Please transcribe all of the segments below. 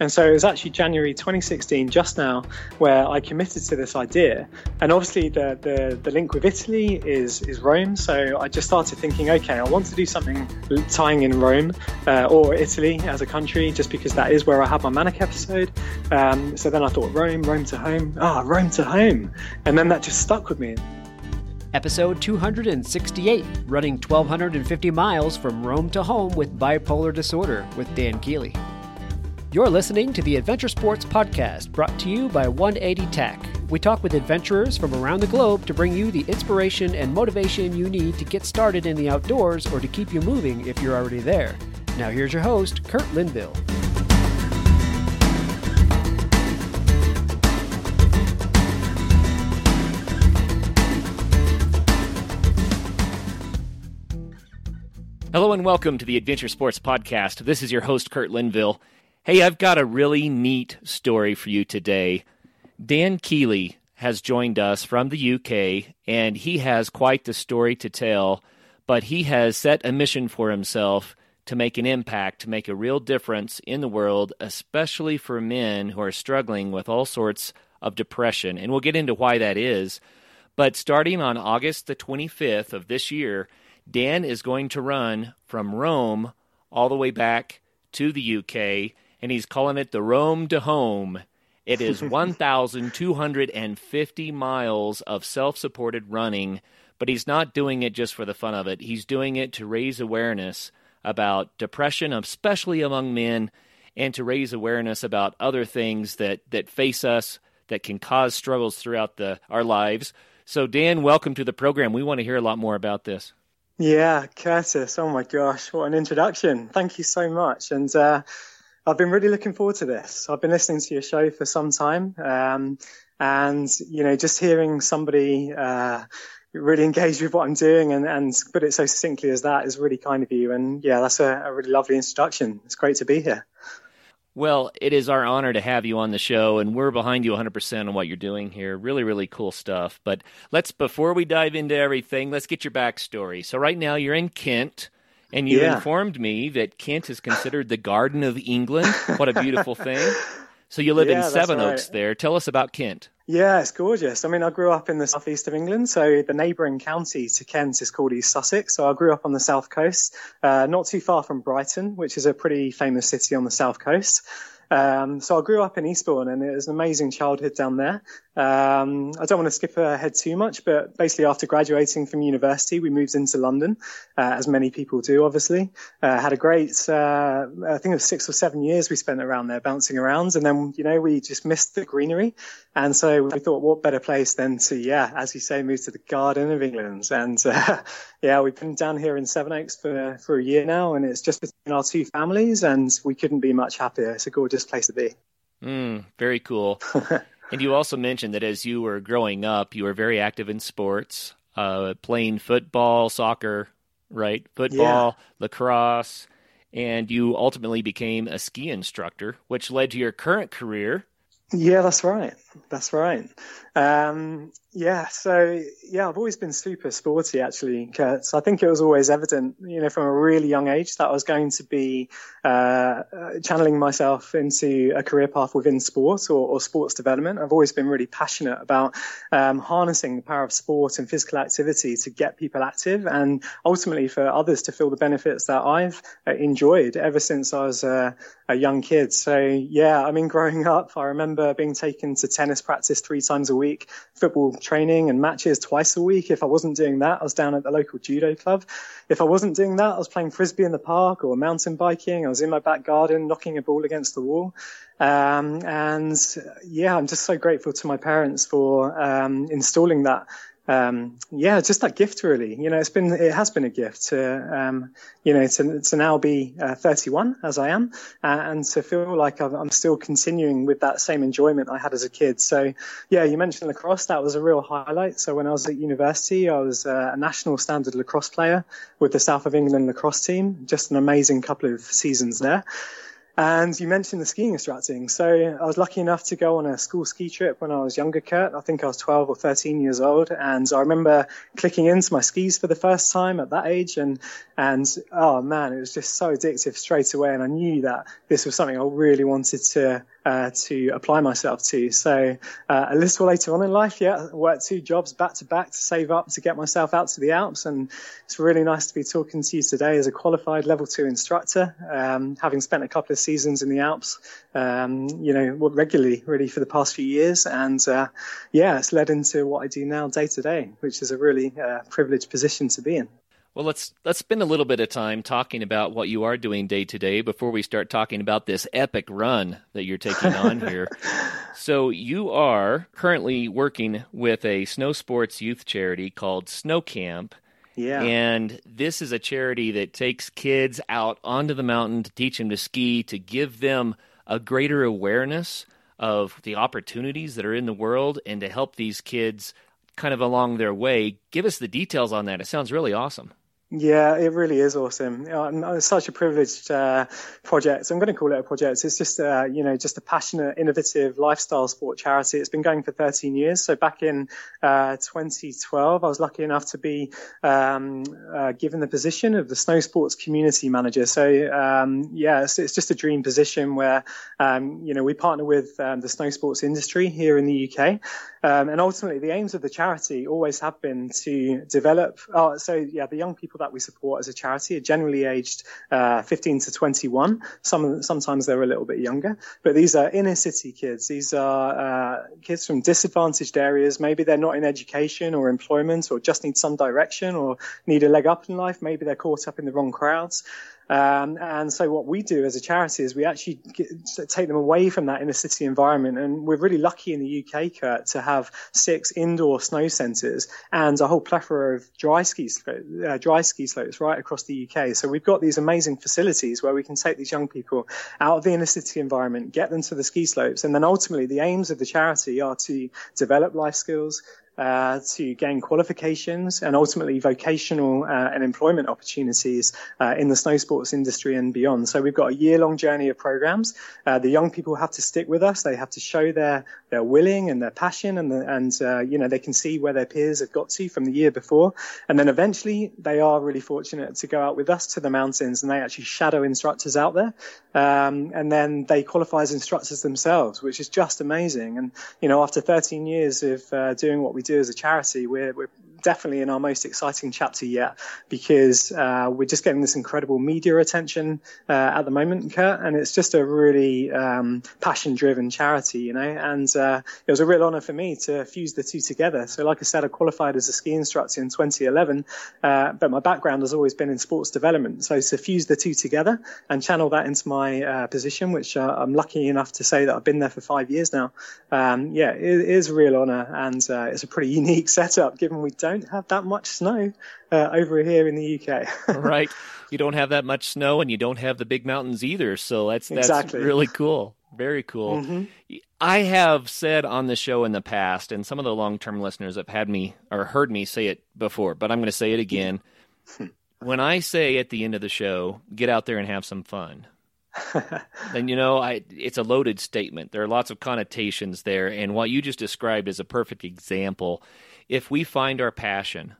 And so it was actually January 2016, just now, where I committed to this idea. And obviously, the, the, the, link with Italy is, is Rome. So I just started thinking, okay, I want to do something tying in Rome uh, or Italy as a country, just because that is where I had my Manic episode. Um, so then I thought, Rome, Rome to home. Ah, Rome to home. And then that just stuck with me. Episode 268 Running 1,250 Miles from Rome to Home with Bipolar Disorder with Dan Keeley. You're listening to the Adventure Sports Podcast brought to you by 180 Tech. We talk with adventurers from around the globe to bring you the inspiration and motivation you need to get started in the outdoors or to keep you moving if you're already there. Now, here's your host, Kurt Linville. Hello and welcome to the Adventure Sports Podcast. This is your host, Kurt Linville. Hey, I've got a really neat story for you today. Dan Keeley has joined us from the UK, and he has quite the story to tell, but he has set a mission for himself to make an impact, to make a real difference in the world, especially for men who are struggling with all sorts of depression. And we'll get into why that is. But starting on August the 25th of this year, Dan is going to run from Rome all the way back to the UK and he's calling it the Rome to Home. It is 1,250 miles of self supported running, but he's not doing it just for the fun of it. He's doing it to raise awareness about depression, especially among men, and to raise awareness about other things that, that face us that can cause struggles throughout the, our lives. So, Dan, welcome to the program. We want to hear a lot more about this. Yeah, Curtis. Oh my gosh, what an introduction. Thank you so much. And, uh, I've been really looking forward to this. I've been listening to your show for some time, um, and you know, just hearing somebody uh, really engage with what I'm doing and, and put it so succinctly as that is really kind of you. And yeah, that's a, a really lovely introduction. It's great to be here. Well, it is our honor to have you on the show, and we're behind you 100% on what you're doing here. Really, really cool stuff. But let's, before we dive into everything, let's get your backstory. So, right now, you're in Kent. And you yeah. informed me that Kent is considered the Garden of England. What a beautiful thing. So you live yeah, in Sevenoaks right. there. Tell us about Kent. Yeah, it's gorgeous. I mean, I grew up in the southeast of England, so the neighbouring county to Kent is called East Sussex. So I grew up on the south coast, uh, not too far from Brighton, which is a pretty famous city on the south coast. Um, so I grew up in Eastbourne and it was an amazing childhood down there. Um, I don't want to skip ahead too much, but basically after graduating from university, we moved into London, uh, as many people do, obviously. Uh, had a great, uh, I think it was six or seven years we spent around there bouncing around. And then, you know, we just missed the greenery. And so we thought, what better place than to, yeah, as you say, move to the Garden of England. And, uh, yeah, we've been down here in Sevenoaks for, for a year now and it's just between our two families and we couldn't be much happier. It's a gorgeous place to be. Mm, very cool. And you also mentioned that as you were growing up, you were very active in sports, uh, playing football, soccer, right? Football, yeah. lacrosse, and you ultimately became a ski instructor, which led to your current career. Yeah, that's right. That's right. Um, yeah, so yeah, I've always been super sporty actually, Kurt. So I think it was always evident, you know, from a really young age that I was going to be uh, uh, channeling myself into a career path within sport or, or sports development. I've always been really passionate about um, harnessing the power of sport and physical activity to get people active and ultimately for others to feel the benefits that I've uh, enjoyed ever since I was uh, a young kid. So yeah, I mean, growing up, I remember being taken to tennis practice three times a week, football training and matches twice a week. If I wasn't doing that, I was down at the local judo club. If I wasn't doing that, I was playing frisbee in the park or mountain biking. I was in my back garden knocking a ball against the wall. Um, and yeah, I'm just so grateful to my parents for um, installing that um, yeah, just that gift really. You know, it's been, it has been a gift to, um, you know, to, to now be uh, 31 as I am uh, and to feel like I'm still continuing with that same enjoyment I had as a kid. So yeah, you mentioned lacrosse. That was a real highlight. So when I was at university, I was uh, a national standard lacrosse player with the South of England lacrosse team. Just an amazing couple of seasons there. And you mentioned the skiing instructing. So I was lucky enough to go on a school ski trip when I was younger, Kurt. I think I was 12 or 13 years old. And I remember clicking into my skis for the first time at that age. And, and oh man, it was just so addictive straight away. And I knew that this was something I really wanted to uh, to apply myself to. So uh, a little later on in life, yeah, I worked two jobs back to back to save up to get myself out to the Alps, and it's really nice to be talking to you today as a qualified level two instructor, um, having spent a couple of seasons in the Alps, um, you know, regularly really for the past few years, and uh, yeah, it's led into what I do now day to day, which is a really uh, privileged position to be in. Well, let's let's spend a little bit of time talking about what you are doing day to day before we start talking about this epic run that you're taking on here. so, you are currently working with a snow sports youth charity called Snow Camp. Yeah. And this is a charity that takes kids out onto the mountain to teach them to ski, to give them a greater awareness of the opportunities that are in the world and to help these kids kind of along their way. Give us the details on that. It sounds really awesome. Yeah, it really is awesome. It's such a privileged uh, project. I'm going to call it a project. It's just, uh, you know, just a passionate, innovative lifestyle sport charity. It's been going for 13 years. So back in uh, 2012, I was lucky enough to be um, uh, given the position of the snow sports community manager. So um, yeah, it's, it's, just a dream position where, um, you know, we partner with um, the snow sports industry here in the UK. Um, and ultimately, the aims of the charity always have been to develop. So yeah, the young people that we support as a charity are generally aged uh, 15 to 21. Some sometimes they're a little bit younger, but these are inner city kids. These are uh, kids from disadvantaged areas. Maybe they're not in education or employment, or just need some direction, or need a leg up in life. Maybe they're caught up in the wrong crowds. Um, and so what we do as a charity is we actually get, take them away from that inner city environment. And we're really lucky in the UK, Kurt, to have six indoor snow centres and a whole plethora of dry ski, uh, dry ski slopes right across the UK. So we've got these amazing facilities where we can take these young people out of the inner city environment, get them to the ski slopes. And then ultimately the aims of the charity are to develop life skills, uh, to gain qualifications and ultimately vocational uh, and employment opportunities uh, in the snow sports industry and beyond. So we've got a year-long journey of programs. Uh, the young people have to stick with us. They have to show their their willing and their passion, and the, and uh, you know they can see where their peers have got to from the year before. And then eventually they are really fortunate to go out with us to the mountains, and they actually shadow instructors out there. Um, and then they qualify as instructors themselves, which is just amazing. And you know after 13 years of uh, doing what we do as a charity, we're, we're definitely in our most exciting chapter yet because uh, we're just getting this incredible media attention uh, at the moment, Kurt, and it's just a really um, passion-driven charity, you know. And uh, it was a real honour for me to fuse the two together. So, like I said, I qualified as a ski instructor in 2011, uh, but my background has always been in sports development. So, to fuse the two together and channel that into my uh, position, which uh, I'm lucky enough to say that I've been there for five years now, um, yeah, it is a real honour, and it's a pretty unique setup given we don't don't have that much snow uh, over here in the UK. right. You don't have that much snow and you don't have the big mountains either. So that's, that's exactly. really cool. Very cool. Mm-hmm. I have said on the show in the past, and some of the long term listeners have had me or heard me say it before, but I'm going to say it again. when I say at the end of the show, get out there and have some fun, then you know I, it's a loaded statement. There are lots of connotations there, and what you just described is a perfect example if we find our passion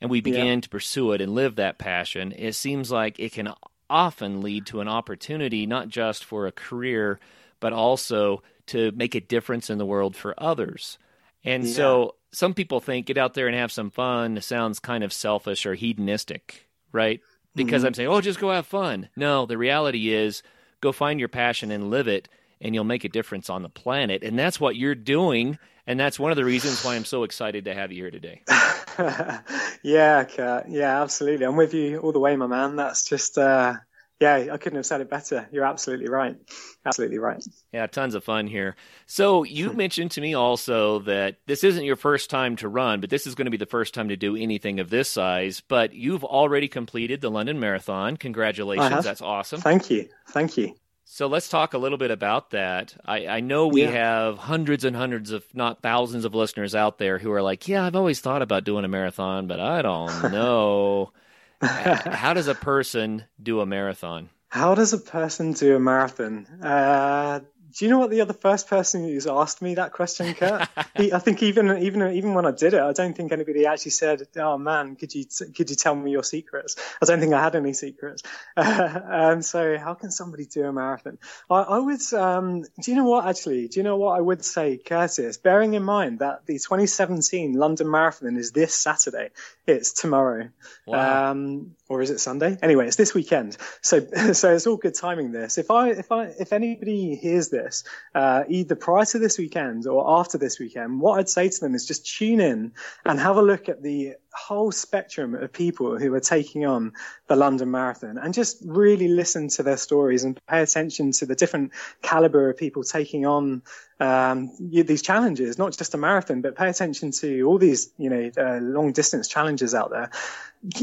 and we begin yeah. to pursue it and live that passion, it seems like it can often lead to an opportunity not just for a career, but also to make a difference in the world for others. And yeah. so some people think get out there and have some fun sounds kind of selfish or hedonistic, right? Because mm-hmm. I'm saying, oh, just go have fun. No, the reality is go find your passion and live it, and you'll make a difference on the planet. And that's what you're doing and that's one of the reasons why I'm so excited to have you here today. yeah, Kurt. Yeah, absolutely. I'm with you all the way, my man. That's just, uh, yeah, I couldn't have said it better. You're absolutely right. Absolutely right. Yeah, tons of fun here. So you mentioned to me also that this isn't your first time to run, but this is going to be the first time to do anything of this size. But you've already completed the London Marathon. Congratulations. That's awesome. Thank you. Thank you. So let's talk a little bit about that. I, I know we yeah. have hundreds and hundreds, of not thousands, of listeners out there who are like, "Yeah, I've always thought about doing a marathon, but I don't know." How does a person do a marathon? How does a person do a marathon? Uh, do you know what the other first person who's asked me that question, Kurt? he, I think even even even when I did it, I don't think anybody actually said, "Oh man, could you could you tell me your secrets?" I don't think I had any secrets. Uh, um, so how can somebody do a marathon? I, I would. Um, do you know what? Actually, do you know what I would say, Curtis? Bearing in mind that the 2017 London Marathon is this Saturday, it's tomorrow. Wow. Um, or is it Sunday? Anyway, it's this weekend. So, so it's all good timing. This, if I, if I, if anybody hears this, uh, either prior to this weekend or after this weekend, what I'd say to them is just tune in and have a look at the whole spectrum of people who are taking on the London Marathon and just really listen to their stories and pay attention to the different caliber of people taking on um, these challenges, not just a marathon, but pay attention to all these, you know, uh, long distance challenges out there.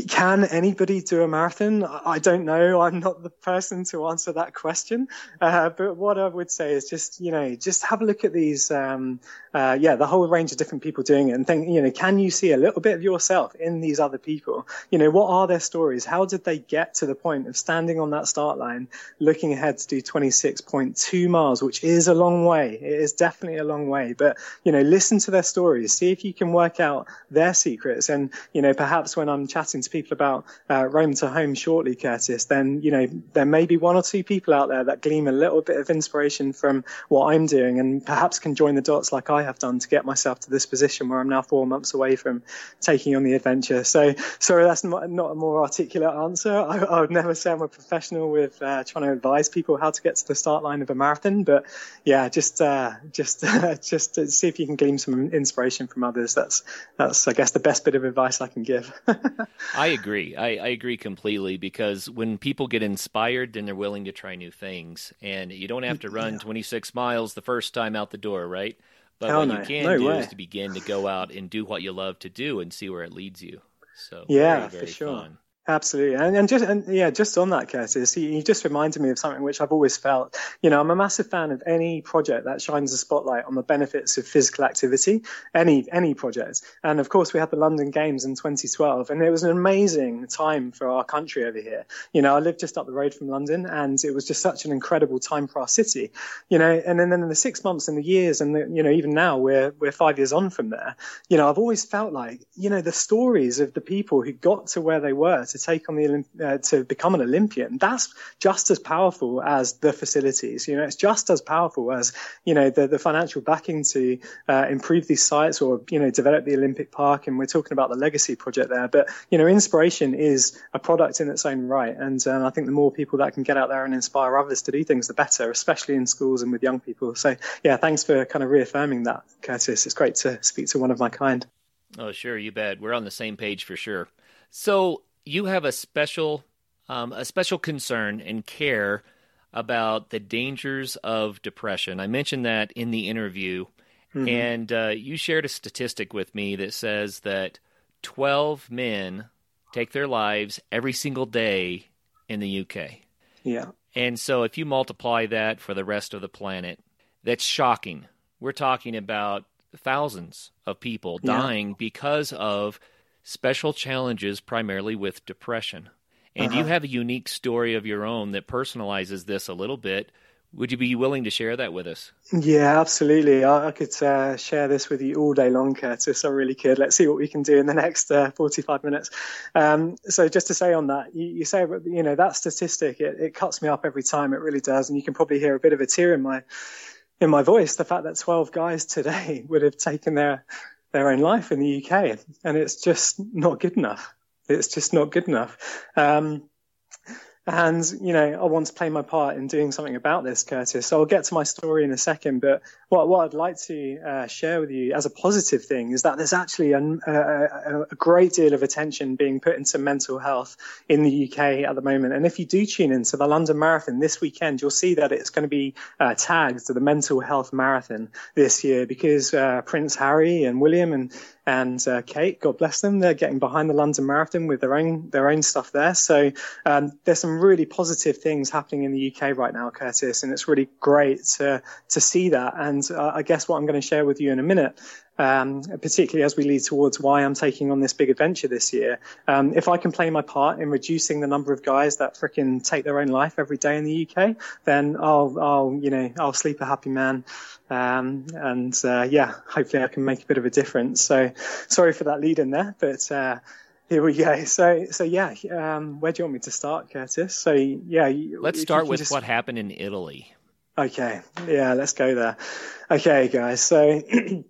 Can anybody do a marathon? I don't know. I'm not the person to answer that question. Uh, but what I would say is just, you know, just have a look at these, um, uh, yeah, the whole range of different people doing it and think, you know, can you see a little bit of yourself in these other people? You know, what are their stories? How did they get to the point of standing on that start line, looking ahead to do 26.2 miles, which is a long way. It is definitely a long way, but, you know, listen to their stories, see if you can work out their secrets. And, you know, perhaps when I'm chatting to people about uh, Rome to home shortly, Curtis, then, you know, there may be one or two people out there that glean a little bit of inspiration from what I'm doing and perhaps can join the dots like I have done to get myself to this position where I'm now four months away from taking on the adventure. So, sorry, that's not, not a more articulate answer. I, I would never say I'm a professional with uh, trying to advise people how to get to the start line of a marathon, but yeah, just, uh, just, just see if you can glean some inspiration from others. That's, that's, I guess, the best bit of advice I can give. I agree. I, I agree completely because when people get inspired, then they're willing to try new things. And you don't have to run yeah. 26 miles the first time out the door, right? But Hell what no. you can no do way. is to begin to go out and do what you love to do and see where it leads you. So yeah, very, very for sure. Fun. Absolutely, and, and just and yeah, just on that, Curtis, you, you just reminded me of something which I've always felt. You know, I'm a massive fan of any project that shines a spotlight on the benefits of physical activity, any any project. And of course, we had the London Games in 2012, and it was an amazing time for our country over here. You know, I live just up the road from London, and it was just such an incredible time for our city. You know, and then, then in the six months and the years, and the, you know, even now we're we're five years on from there. You know, I've always felt like you know the stories of the people who got to where they were to take on the uh, to become an Olympian, that's just as powerful as the facilities. You know, it's just as powerful as you know the, the financial backing to uh, improve these sites or you know develop the Olympic Park. And we're talking about the legacy project there. But you know, inspiration is a product in its own right, and uh, I think the more people that can get out there and inspire others to do things, the better, especially in schools and with young people. So yeah, thanks for kind of reaffirming that, Curtis. It's great to speak to one of my kind. Oh, sure, you bet. We're on the same page for sure. So, you have a special um, a special concern and care about the dangers of depression. I mentioned that in the interview, mm-hmm. and uh, you shared a statistic with me that says that 12 men take their lives every single day in the UK. Yeah. And so if you multiply that for the rest of the planet, that's shocking. We're talking about thousands of people dying yeah. because of special challenges primarily with depression. And uh-huh. you have a unique story of your own that personalizes this a little bit. Would you be willing to share that with us? Yeah, absolutely. I, I could uh, share this with you all day long, Curtis. I really could. Let's see what we can do in the next uh, 45 minutes. Um, so, just to say on that, you, you, say, you know, that statistic, it, it cuts me up every time. It really does. And you can probably hear a bit of a tear in my in my voice. The fact that 12 guys today would have taken their their own life in the UK, and it's just not good enough. It's just not good enough. Um, and, you know, I want to play my part in doing something about this, Curtis. So I'll get to my story in a second. But what, what I'd like to uh, share with you as a positive thing is that there's actually a, a, a, great deal of attention being put into mental health in the UK at the moment. And if you do tune into the London Marathon this weekend, you'll see that it's going to be uh, tagged to the Mental Health Marathon this year because uh, Prince Harry and William and and uh, Kate, God bless them, they're getting behind the London Marathon with their own their own stuff there. So um, there's some really positive things happening in the UK right now, Curtis, and it's really great to to see that. And uh, I guess what I'm going to share with you in a minute um, particularly as we lead towards why I'm taking on this big adventure this year. Um, if I can play my part in reducing the number of guys that fricking take their own life every day in the UK, then I'll, I'll, you know, I'll sleep a happy man. Um, and uh, yeah, hopefully I can make a bit of a difference. So sorry for that lead in there, but uh, here we go. So, so yeah, um, where do you want me to start, Curtis? So, yeah, let's start with just... what happened in Italy. Okay, yeah, let's go there. Okay, guys. So,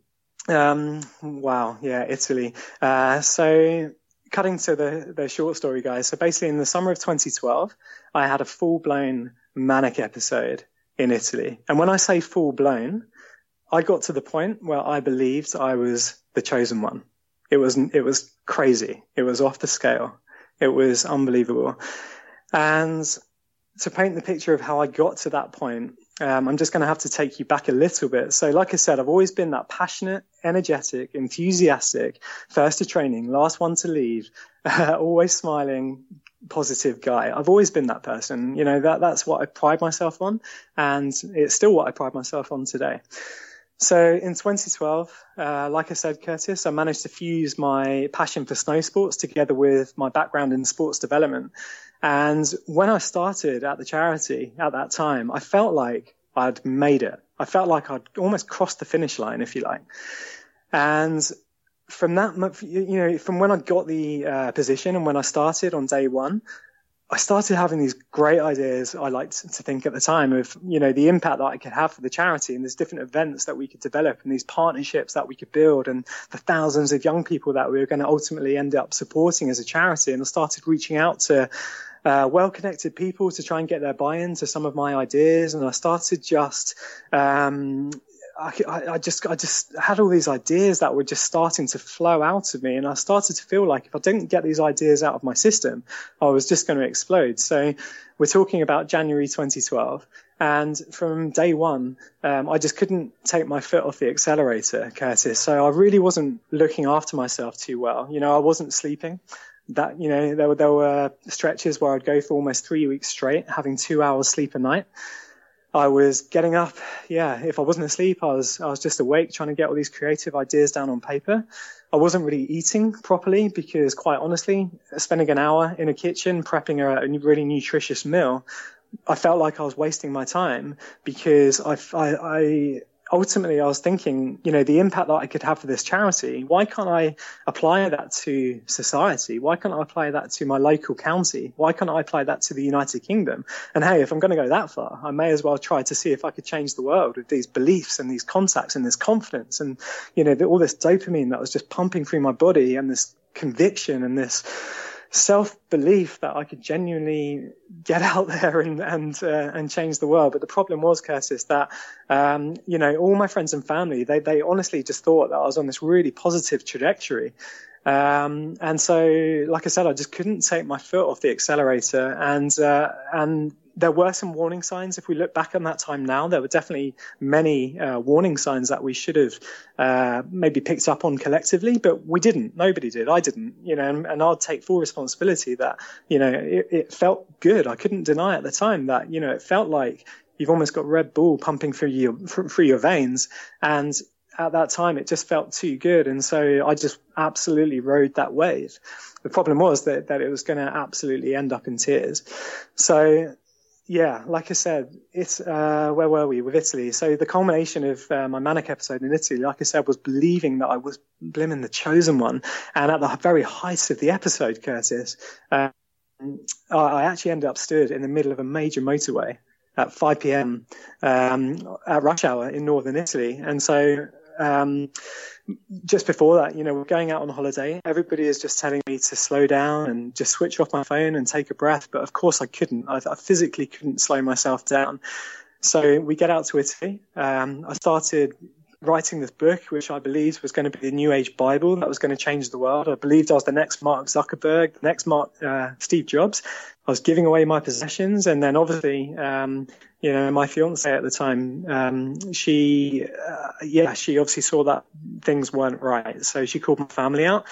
um, wow, yeah, Italy. Uh, so, cutting to the the short story, guys. So, basically, in the summer of 2012, I had a full blown manic episode in Italy, and when I say full blown, I got to the point where I believed I was the chosen one. It was it was crazy. It was off the scale. It was unbelievable. And to paint the picture of how I got to that point, um, I'm just going to have to take you back a little bit. So, like I said, I've always been that passionate, energetic, enthusiastic, first to training, last one to leave, uh, always smiling, positive guy. I've always been that person. You know, that, that's what I pride myself on. And it's still what I pride myself on today. So in 2012, uh, like I said, Curtis, I managed to fuse my passion for snow sports together with my background in sports development. And when I started at the charity at that time, I felt like I'd made it. I felt like I'd almost crossed the finish line, if you like. And from that, you know, from when I got the uh, position and when I started on day one, I started having these great ideas I liked to think at the time of, you know, the impact that I could have for the charity and there's different events that we could develop and these partnerships that we could build and the thousands of young people that we were going to ultimately end up supporting as a charity. And I started reaching out to uh, well-connected people to try and get their buy-in to some of my ideas. And I started just, um, I, I, just I just had all these ideas that were just starting to flow out of me, and I started to feel like if I didn't get these ideas out of my system, I was just going to explode. So we're talking about January 2012, and from day one, um, I just couldn't take my foot off the accelerator, Curtis. So I really wasn't looking after myself too well. You know, I wasn't sleeping. That you know, there were there were stretches where I'd go for almost three weeks straight, having two hours sleep a night. I was getting up. Yeah, if I wasn't asleep, I was I was just awake, trying to get all these creative ideas down on paper. I wasn't really eating properly because, quite honestly, spending an hour in a kitchen prepping a, a really nutritious meal, I felt like I was wasting my time because I, I, I ultimately I was thinking, you know, the impact that I could have for this charity, why can't I apply that to society? Why can't I apply that to my local county? Why can't I apply that to the United Kingdom? And hey, if I'm going to go that far, I may as well try to see if I could change the world with these beliefs and these contacts and this confidence and, you know, all this dopamine that was just pumping through my body and this conviction and this, self belief that I could genuinely get out there and and uh, and change the world. But the problem was, Curtis, that um, you know all my friends and family they they honestly just thought that I was on this really positive trajectory. Um, and so, like I said, I just couldn't take my foot off the accelerator, and uh, and there were some warning signs. If we look back on that time now, there were definitely many uh, warning signs that we should have uh, maybe picked up on collectively, but we didn't. Nobody did. I didn't. You know, and, and I'll take full responsibility that you know it, it, felt good. I couldn't deny at the time that you know it felt like you've almost got Red Bull pumping through your through your veins, and at that time it just felt too good, and so I just absolutely rode that wave. The problem was that that it was going to absolutely end up in tears. So yeah, like I said, it's uh, where were we with Italy? So the culmination of uh, my manic episode in Italy, like I said, was believing that I was blimmin' the chosen one. And at the very height of the episode, Curtis, um, I actually ended up stood in the middle of a major motorway at 5 p.m. Um, at rush hour in northern Italy, and so um, just before that, you know, we're going out on holiday. Everybody is just telling me to slow down and just switch off my phone and take a breath. But of course, I couldn't. I, I physically couldn't slow myself down. So we get out to Italy. Um, I started writing this book, which I believed was going to be the New Age Bible that was going to change the world. I believed I was the next Mark Zuckerberg, the next Mark uh, Steve Jobs. I was giving away my possessions, and then obviously, um, you know, my fiance at the time, um, she, uh, yeah, she obviously saw that things weren't right, so she called my family out.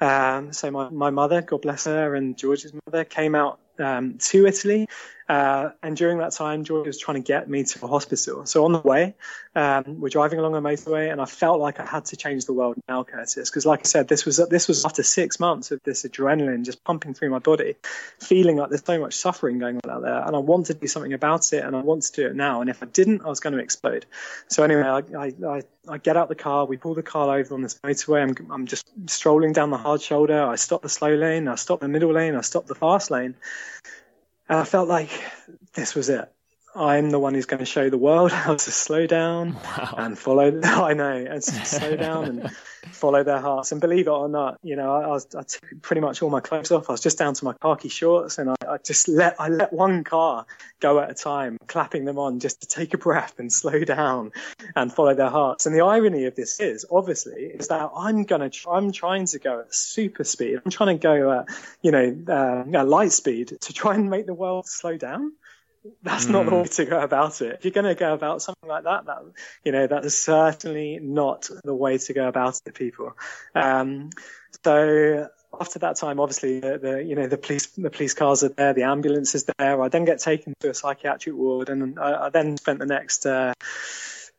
Um, so my my mother, God bless her, and George's mother came out um, to Italy, Uh, and during that time, George was trying to get me to a hospital. So on the way, um, we're driving along a motorway, and I felt like I had to change the world now, Curtis, because like I said, this was this was after six months of this adrenaline just pumping through my body, feeling like there's so much suffering going on out there, and I wanted to do something about it, and I want to do it now. And if I didn't, I was going to explode. So anyway, I, I, I, I get out the car, we pull the car over on this motorway. I'm, I'm just strolling down the hard shoulder. I stop the slow lane, I stop the middle lane, I stop the fast lane. And I felt like this was it. I'm the one who's going to show the world how to slow down wow. and follow. I know, and slow down and follow their hearts. And believe it or not, you know, I, was, I took pretty much all my clothes off. I was just down to my khaki shorts, and I, I just let I let one car go at a time, clapping them on just to take a breath and slow down and follow their hearts. And the irony of this is, obviously, is that I'm gonna try, I'm trying to go at super speed. I'm trying to go at you know uh, light speed to try and make the world slow down that's mm. not the hmm. way to go about it. If you're going to go about something like that, that you know that is certainly not the way to go about it, people. Um, so after that time, obviously the, the, you know the police the police cars are there, the ambulance is there. I then get taken to a psychiatric ward, and I, I then spent the next. Uh,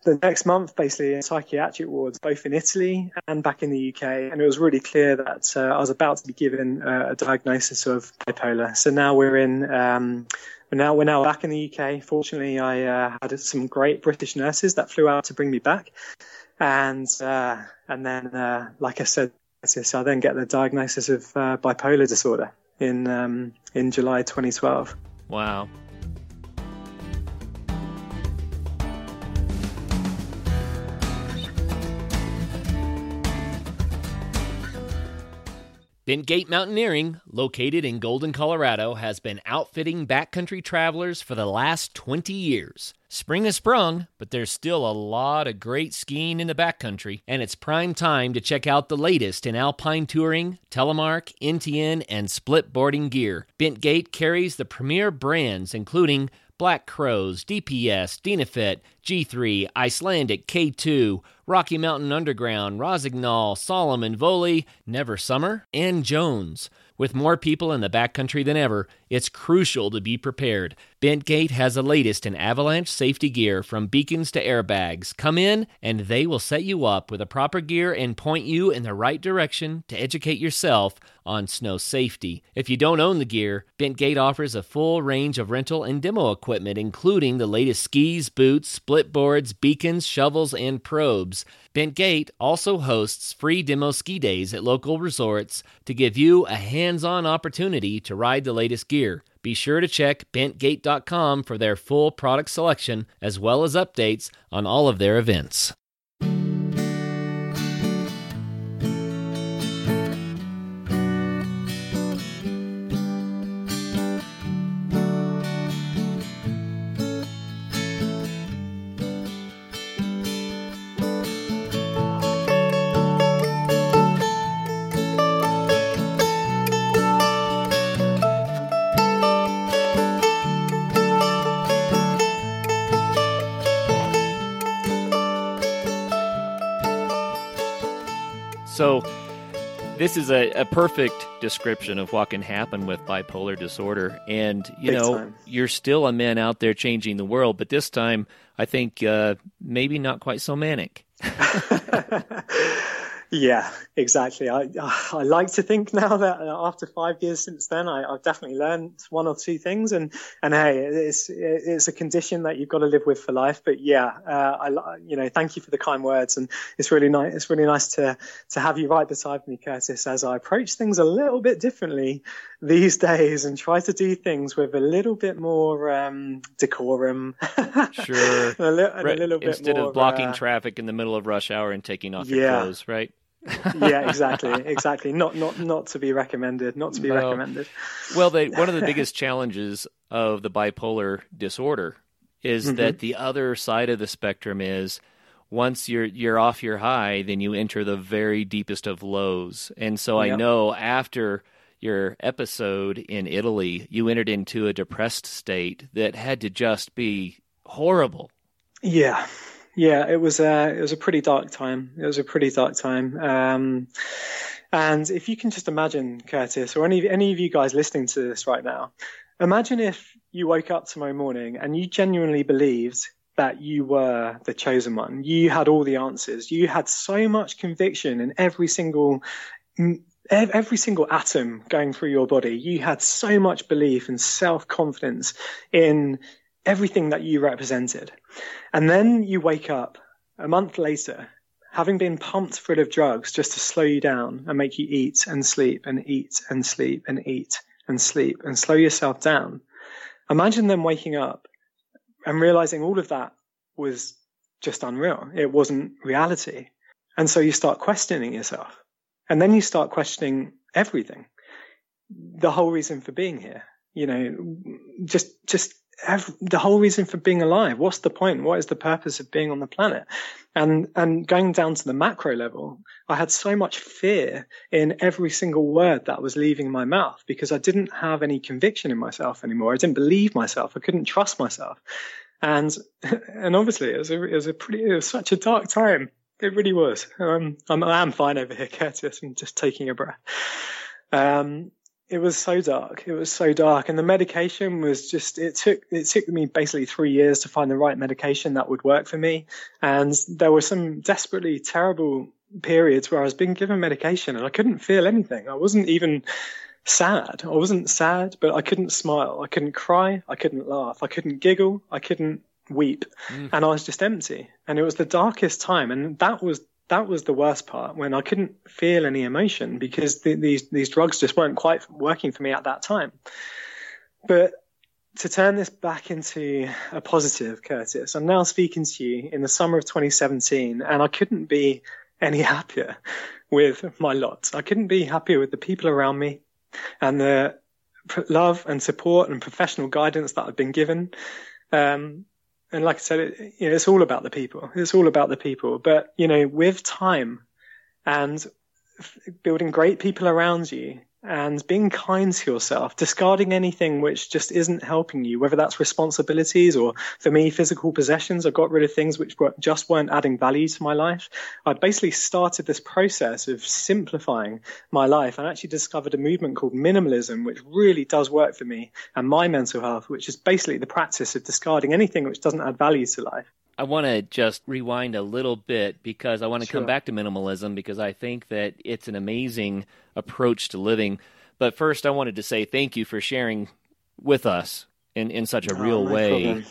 the next month, basically, in psychiatric wards, both in Italy and back in the UK. And it was really clear that uh, I was about to be given uh, a diagnosis of bipolar. So now we're in um, we're now we're now back in the UK. Fortunately, I uh, had some great British nurses that flew out to bring me back, and uh, and then, uh, like I said, I then get the diagnosis of uh, bipolar disorder in um, in July 2012. Wow. Bentgate Mountaineering, located in Golden, Colorado, has been outfitting backcountry travelers for the last 20 years. Spring has sprung, but there's still a lot of great skiing in the backcountry, and it's prime time to check out the latest in alpine touring, telemark, NTN, and split boarding gear. Bentgate carries the premier brands including Black Crows, DPS, Dynafit, G3, Icelantic, K2, Rocky Mountain Underground, Rossignol, Salomon, Voile, Never Summer, and Jones. With more people in the backcountry than ever, it's crucial to be prepared. Bentgate has the latest in avalanche safety gear from beacons to airbags. Come in and they will set you up with the proper gear and point you in the right direction to educate yourself on snow safety. If you don't own the gear, Bentgate offers a full range of rental and demo equipment, including the latest skis, boots, split boards, beacons, shovels, and probes. Bentgate also hosts free demo ski days at local resorts to give you a hands on opportunity to ride the latest gear. Be sure to check bentgate.com for their full product selection as well as updates on all of their events. This is a, a, perfect description of what can happen with bipolar disorder. And, you Big know, time. you're still a man out there changing the world, but this time I think uh, maybe not quite so manic. Yeah, exactly. I I like to think now that after five years since then, I, have definitely learned one or two things. And and hey, it's it's a condition that you've got to live with for life. But yeah, uh, I you know thank you for the kind words, and it's really nice. It's really nice to to have you right beside me, Curtis, as I approach things a little bit differently these days and try to do things with a little bit more um, decorum. sure. a, li- right. a little bit instead more, of blocking uh, traffic in the middle of rush hour and taking off your yeah. clothes, right? Yeah, exactly, exactly. Not not not to be recommended. Not to be no. recommended. Well, they, one of the biggest challenges of the bipolar disorder is mm-hmm. that the other side of the spectrum is once you're you're off your high, then you enter the very deepest of lows. And so yep. I know after your episode in Italy, you entered into a depressed state that had to just be horrible. Yeah, yeah, it was a it was a pretty dark time. It was a pretty dark time. Um, and if you can just imagine, Curtis, or any any of you guys listening to this right now, imagine if you woke up tomorrow morning and you genuinely believed that you were the chosen one. You had all the answers. You had so much conviction in every single every single atom going through your body. You had so much belief and self confidence in everything that you represented. And then you wake up a month later, having been pumped full of drugs just to slow you down and make you eat and sleep and eat and sleep and eat and sleep and slow yourself down. Imagine them waking up and realizing all of that was just unreal. It wasn't reality. And so you start questioning yourself. And then you start questioning everything. The whole reason for being here. You know, just, just the whole reason for being alive. What's the point? What is the purpose of being on the planet? And, and going down to the macro level, I had so much fear in every single word that was leaving my mouth because I didn't have any conviction in myself anymore. I didn't believe myself. I couldn't trust myself. And, and obviously it was a, it was a pretty, it was such a dark time. It really was. Um, I'm, I am fine over here, Curtis. I'm just taking a breath. Um, it was so dark. It was so dark, and the medication was just. It took it took me basically three years to find the right medication that would work for me, and there were some desperately terrible periods where I was being given medication and I couldn't feel anything. I wasn't even sad. I wasn't sad, but I couldn't smile. I couldn't cry. I couldn't laugh. I couldn't giggle. I couldn't weep, mm. and I was just empty. And it was the darkest time, and that was that was the worst part when I couldn't feel any emotion because the, these these drugs just weren't quite working for me at that time. But to turn this back into a positive, Curtis, I'm now speaking to you in the summer of 2017, and I couldn't be any happier with my lot. I couldn't be happier with the people around me and the love and support and professional guidance that I've been given. Um, and like I said, it, you know, it's all about the people. It's all about the people. But you know, with time and f- building great people around you, and being kind to yourself, discarding anything which just isn't helping you, whether that's responsibilities or for me, physical possessions. I got rid of things which were, just weren't adding value to my life. I basically started this process of simplifying my life and actually discovered a movement called minimalism, which really does work for me and my mental health, which is basically the practice of discarding anything which doesn't add value to life. I want to just rewind a little bit because I want to sure. come back to minimalism because I think that it's an amazing approach to living. But first, I wanted to say thank you for sharing with us in, in such a oh, real way.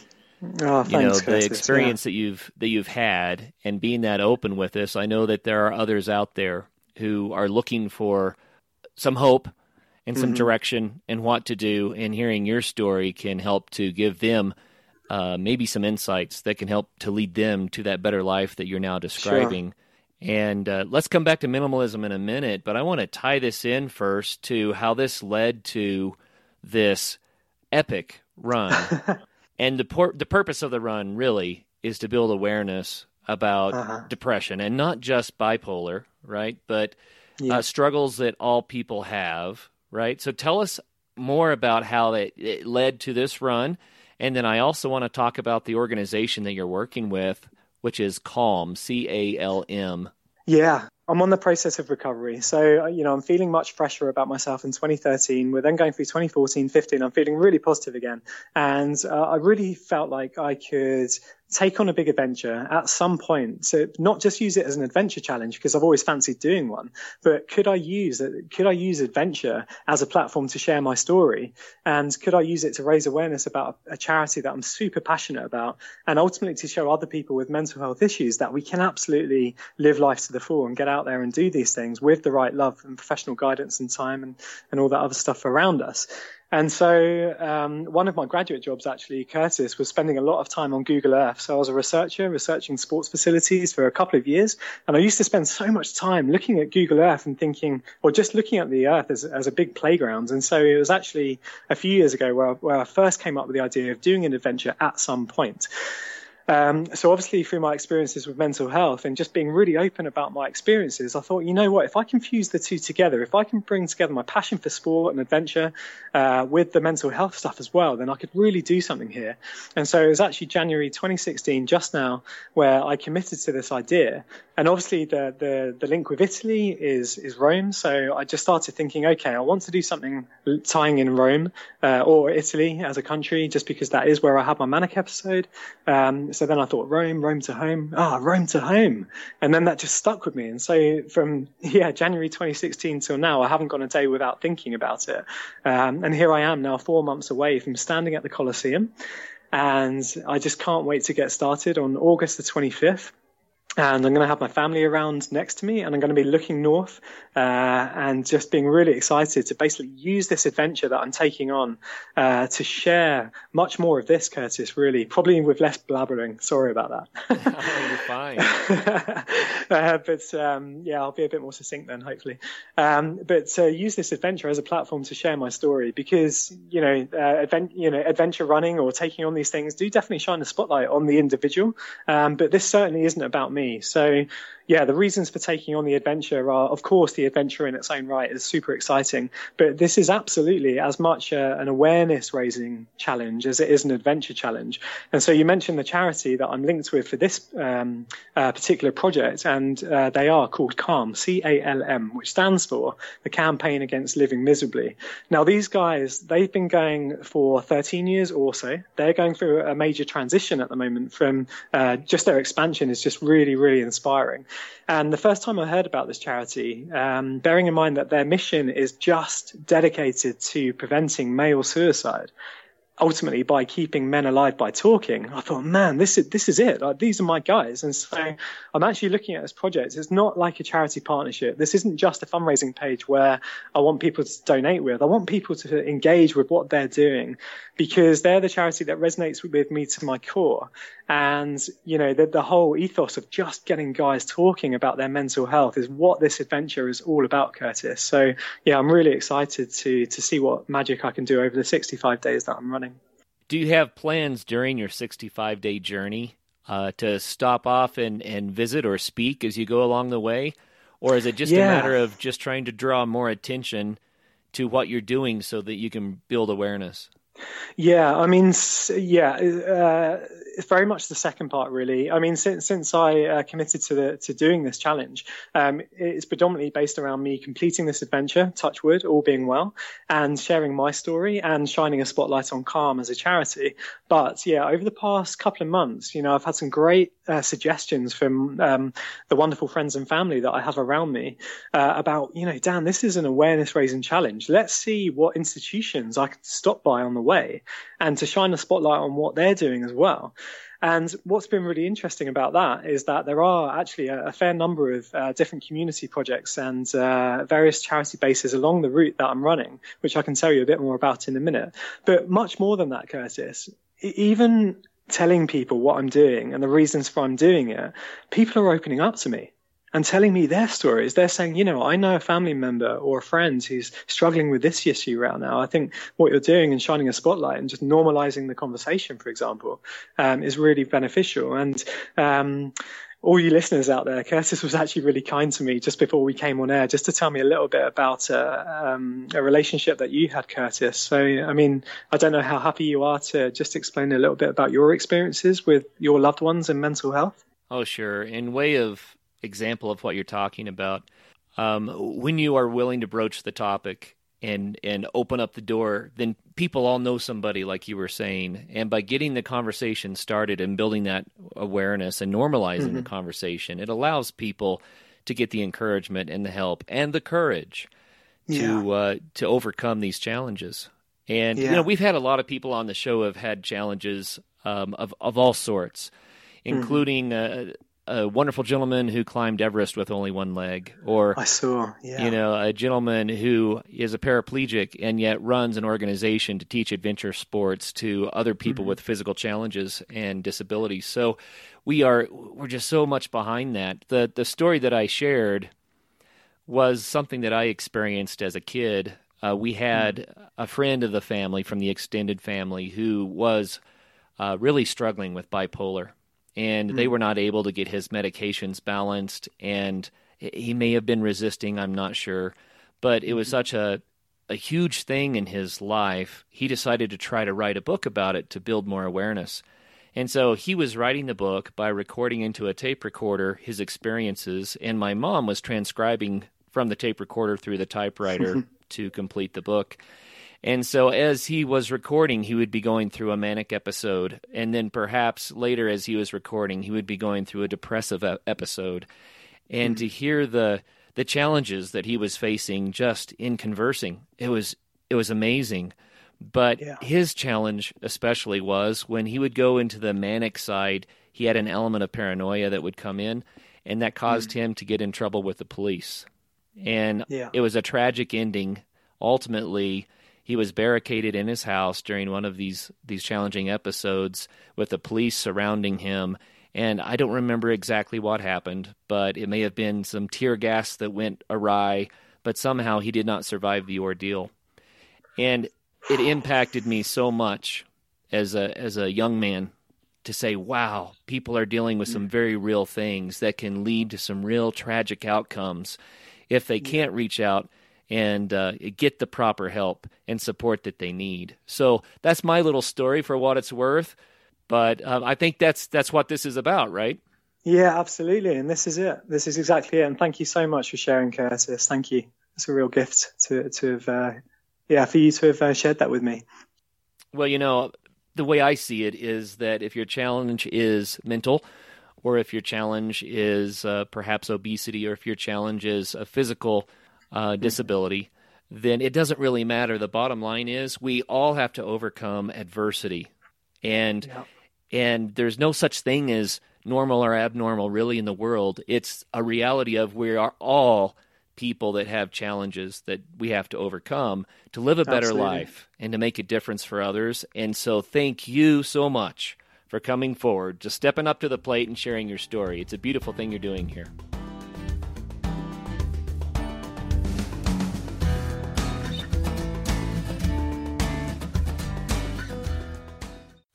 Oh, thanks, you know the experience yeah. that you've that you've had and being that open with us. I know that there are others out there who are looking for some hope and some mm-hmm. direction and what to do. And hearing your story can help to give them uh, maybe some insights that can help to lead them to that better life that you're now describing. Sure. And uh, let's come back to minimalism in a minute, but I want to tie this in first to how this led to this epic run. and the por- the purpose of the run really is to build awareness about uh-huh. depression and not just bipolar, right? But yeah. uh, struggles that all people have, right? So tell us more about how it, it led to this run and then I also want to talk about the organization that you're working with, which is Calm, C A L M. Yeah, I'm on the process of recovery. So, uh, you know, I'm feeling much fresher about myself in 2013. We're then going through 2014, 15. I'm feeling really positive again. And uh, I really felt like I could take on a big adventure at some point. So not just use it as an adventure challenge because I've always fancied doing one, but could I use? Could I use adventure as a platform to share my story? And could I use it to raise awareness about a charity that I'm super passionate about and ultimately to show other people with mental health issues that we can absolutely live life to the full and get out there and do these things with the right love and professional guidance and time and, and all that other stuff around us. And so, um, one of my graduate jobs, actually, Curtis, was spending a lot of time on Google Earth. So I was a researcher researching sports facilities for a couple of years. And I used to spend so much time looking at Google Earth and thinking, or just looking at the Earth as, as a big playground. And so it was actually a few years ago where, where I first came up with the idea of doing an adventure at some point. Um, so obviously through my experiences with mental health and just being really open about my experiences, I thought, you know what, if I can fuse the two together, if I can bring together my passion for sport and adventure uh, with the mental health stuff as well, then I could really do something here. And so it was actually January 2016, just now, where I committed to this idea. And obviously the, the, the link with Italy is, is Rome. So I just started thinking, okay, I want to do something tying in Rome uh, or Italy as a country, just because that is where I had my manic episode. Um, so then I thought Rome, Rome to home, ah, Rome to home. And then that just stuck with me. And so from, yeah, January 2016 till now, I haven't gone a day without thinking about it. Um, and here I am now, four months away from standing at the Colosseum. And I just can't wait to get started on August the 25th and I'm going to have my family around next to me, and I'm going to be looking north uh, and just being really excited to basically use this adventure that I'm taking on uh, to share much more of this, Curtis. Really, probably with less blabbering. Sorry about that. you're fine. uh, but um, yeah, I'll be a bit more succinct then, hopefully. Um, but use this adventure as a platform to share my story because you know, uh, advent, you know, adventure running or taking on these things do definitely shine a spotlight on the individual. Um, but this certainly isn't about me. So yeah, the reasons for taking on the adventure are, of course, the adventure in its own right is super exciting, but this is absolutely as much a, an awareness raising challenge as it is an adventure challenge. And so you mentioned the charity that I'm linked with for this um, uh, particular project, and uh, they are called CALM, C A L M, which stands for the Campaign Against Living Miserably. Now, these guys, they've been going for 13 years or so. They're going through a major transition at the moment from uh, just their expansion is just really, really inspiring. And the first time I heard about this charity, um, bearing in mind that their mission is just dedicated to preventing male suicide, ultimately by keeping men alive by talking, I thought, man, this is this is it. Like, these are my guys. And so I'm actually looking at this project. It's not like a charity partnership. This isn't just a fundraising page where I want people to donate with. I want people to engage with what they're doing because they're the charity that resonates with me to my core. And, you know, the, the whole ethos of just getting guys talking about their mental health is what this adventure is all about, Curtis. So yeah, I'm really excited to, to see what magic I can do over the 65 days that I'm running. Do you have plans during your 65 day journey uh, to stop off and, and visit or speak as you go along the way? Or is it just yeah. a matter of just trying to draw more attention to what you're doing so that you can build awareness? Yeah, I mean, yeah, uh, it's very much the second part, really. I mean, since since I uh, committed to the to doing this challenge, um, it's predominantly based around me completing this adventure, Touchwood, all being well, and sharing my story and shining a spotlight on Calm as a charity. But yeah, over the past couple of months, you know, I've had some great uh, suggestions from um, the wonderful friends and family that I have around me uh, about, you know, Dan, this is an awareness raising challenge. Let's see what institutions I can stop by on the way and to shine a spotlight on what they're doing as well. And what's been really interesting about that is that there are actually a, a fair number of uh, different community projects and uh, various charity bases along the route that I'm running, which I can tell you a bit more about in a minute. But much more than that, Curtis, even telling people what I'm doing and the reasons for I'm doing it, people are opening up to me and telling me their stories. They're saying, you know, I know a family member or a friend who's struggling with this issue right now. I think what you're doing and shining a spotlight and just normalizing the conversation, for example, um, is really beneficial. And, um, all you listeners out there, Curtis was actually really kind to me just before we came on air, just to tell me a little bit about uh, um, a relationship that you had, Curtis. So, I mean, I don't know how happy you are to just explain a little bit about your experiences with your loved ones and mental health. Oh, sure. In way of example of what you're talking about. Um, when you are willing to broach the topic and and open up the door, then people all know somebody, like you were saying. And by getting the conversation started and building that awareness and normalizing mm-hmm. the conversation, it allows people to get the encouragement and the help and the courage to yeah. uh, to overcome these challenges. And yeah. you know, we've had a lot of people on the show have had challenges um, of of all sorts, mm-hmm. including mm-hmm. uh, a wonderful gentleman who climbed Everest with only one leg, or I saw, yeah. you know, a gentleman who is a paraplegic and yet runs an organization to teach adventure sports to other people mm-hmm. with physical challenges and disabilities. So we are we're just so much behind that. The the story that I shared was something that I experienced as a kid. Uh, we had mm-hmm. a friend of the family from the extended family who was uh, really struggling with bipolar and mm. they were not able to get his medications balanced, and he may have been resisting. I'm not sure, but it was mm-hmm. such a a huge thing in his life. He decided to try to write a book about it to build more awareness. And so he was writing the book by recording into a tape recorder his experiences, and my mom was transcribing from the tape recorder through the typewriter to complete the book. And so, as he was recording, he would be going through a manic episode. And then perhaps later, as he was recording, he would be going through a depressive episode. And mm-hmm. to hear the, the challenges that he was facing just in conversing, it was, it was amazing. But yeah. his challenge, especially, was when he would go into the manic side, he had an element of paranoia that would come in, and that caused mm-hmm. him to get in trouble with the police. And yeah. it was a tragic ending. Ultimately, he was barricaded in his house during one of these these challenging episodes with the police surrounding him. And I don't remember exactly what happened, but it may have been some tear gas that went awry, but somehow he did not survive the ordeal. And it impacted me so much as a as a young man to say, wow, people are dealing with some very real things that can lead to some real tragic outcomes. If they can't reach out and uh, get the proper help and support that they need. So that's my little story for what it's worth. But um, I think that's that's what this is about, right? Yeah, absolutely. And this is it. This is exactly it. And thank you so much for sharing, Curtis. Thank you. It's a real gift to to have, uh, yeah, for you to have uh, shared that with me. Well, you know, the way I see it is that if your challenge is mental, or if your challenge is uh, perhaps obesity, or if your challenge is a physical uh, disability, then it doesn't really matter. The bottom line is we all have to overcome adversity, and yeah. and there's no such thing as normal or abnormal really in the world. It's a reality of we are all people that have challenges that we have to overcome to live a better Absolutely. life and to make a difference for others. And so, thank you so much for coming forward, just stepping up to the plate and sharing your story. It's a beautiful thing you're doing here.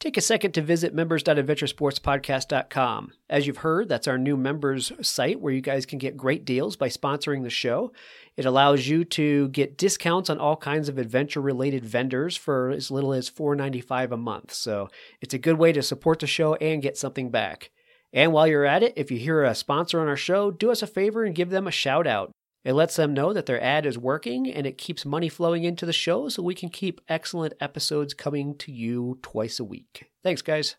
Take a second to visit members.adventuresportspodcast.com. As you've heard, that's our new members site where you guys can get great deals by sponsoring the show. It allows you to get discounts on all kinds of adventure related vendors for as little as $4.95 a month. So it's a good way to support the show and get something back. And while you're at it, if you hear a sponsor on our show, do us a favor and give them a shout out. It lets them know that their ad is working and it keeps money flowing into the show so we can keep excellent episodes coming to you twice a week. Thanks, guys.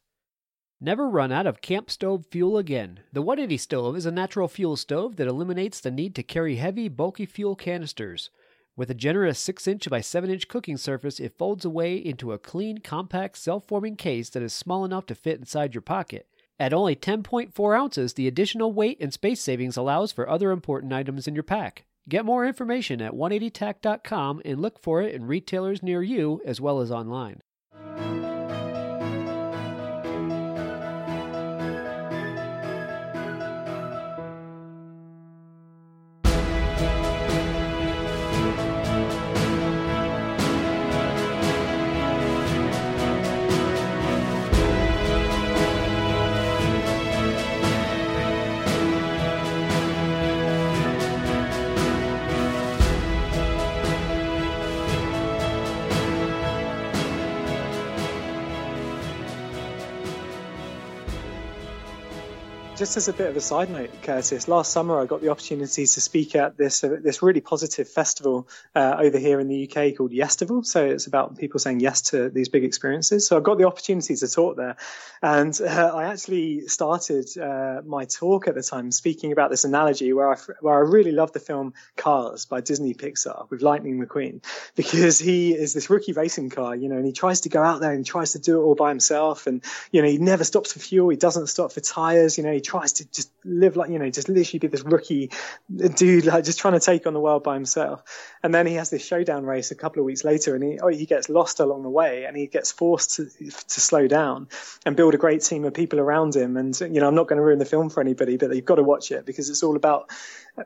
Never run out of camp stove fuel again. The 180 stove is a natural fuel stove that eliminates the need to carry heavy, bulky fuel canisters. With a generous 6 inch by 7 inch cooking surface, it folds away into a clean, compact, self forming case that is small enough to fit inside your pocket. At only 10.4 ounces, the additional weight and space savings allows for other important items in your pack. Get more information at 180tac.com and look for it in retailers near you as well as online. Just as a bit of a side note, Curtis, last summer I got the opportunity to speak at this uh, this really positive festival uh, over here in the UK called Yestival. So it's about people saying yes to these big experiences. So I got the opportunity to talk there, and uh, I actually started uh, my talk at the time speaking about this analogy where I where I really love the film Cars by Disney Pixar with Lightning McQueen because he is this rookie racing car, you know, and he tries to go out there and he tries to do it all by himself, and you know he never stops for fuel, he doesn't stop for tires, you know, he tries to just live like you know just literally be this rookie dude like just trying to take on the world by himself. And then he has this showdown race a couple of weeks later and he oh, he gets lost along the way and he gets forced to, to slow down and build a great team of people around him. And you know I'm not going to ruin the film for anybody but you've got to watch it because it's all about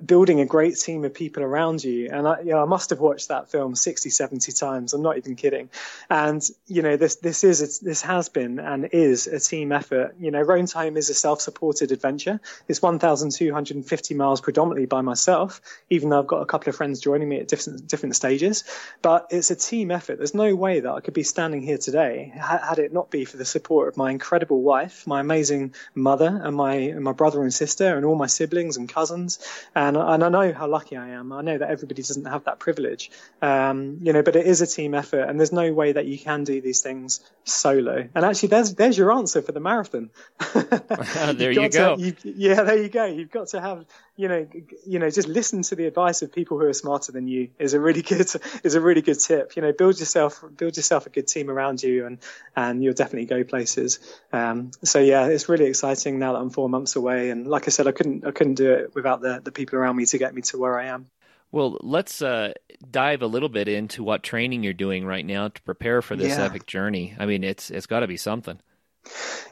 building a great team of people around you and I, you know, I must have watched that film 60 70 times I'm not even kidding and you know this this is this has been and is a team effort you know Rome Time is a self-supported adventure it's 1,250 miles predominantly by myself, even though I've got a couple of friends joining me at different different stages. But it's a team effort. There's no way that I could be standing here today had it not be for the support of my incredible wife, my amazing mother, and my and my brother and sister, and all my siblings and cousins. And and I know how lucky I am. I know that everybody doesn't have that privilege, um, you know. But it is a team effort, and there's no way that you can do these things solo. And actually, there's there's your answer for the marathon. there you go. To, you, yeah, there you go. You've got to have, you know, you know, just listen to the advice of people who are smarter than you is a really good is a really good tip. You know, build yourself build yourself a good team around you, and and you'll definitely go places. Um, so yeah, it's really exciting now that I'm four months away, and like I said, I couldn't I couldn't do it without the the people around me to get me to where I am. Well, let's uh, dive a little bit into what training you're doing right now to prepare for this yeah. epic journey. I mean, it's it's got to be something.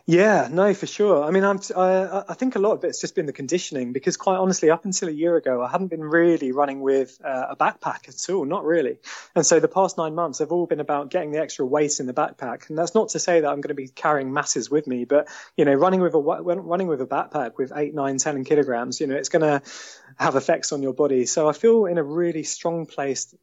Yeah, no, for sure. I mean, I'm, I, I think a lot of it's just been the conditioning because, quite honestly, up until a year ago, I hadn't been really running with uh, a backpack at all, not really. And so the past nine months have all been about getting the extra weight in the backpack. And that's not to say that I'm going to be carrying masses with me, but you know, running with a running with a backpack with eight, nine, ten kilograms, you know, it's going to have effects on your body. So I feel in a really strong place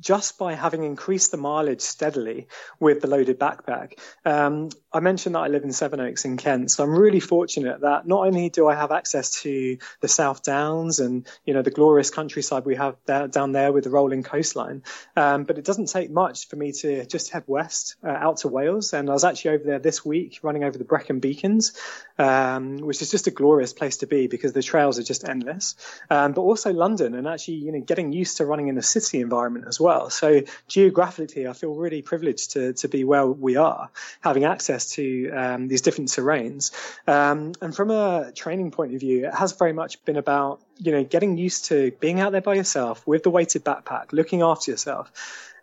just by having increased the mileage steadily with the loaded backpack. Um, I mentioned that I live in Sevenoaks in Kent, so I'm really fortunate that not only do I have access to the South Downs and you know the glorious countryside we have there, down there with the rolling coastline, um, but it doesn't take much for me to just head west uh, out to Wales. And I was actually over there this week, running over the Brecon Beacons, um, which is just a glorious place to be because the trails are just endless. Um, but also London, and actually you know getting used to running in a city environment as well. So geographically, I feel really privileged to, to be where we are, having access to um, these different terrains. Um, and from a training point of view, it has very much been about, you know, getting used to being out there by yourself with the weighted backpack, looking after yourself.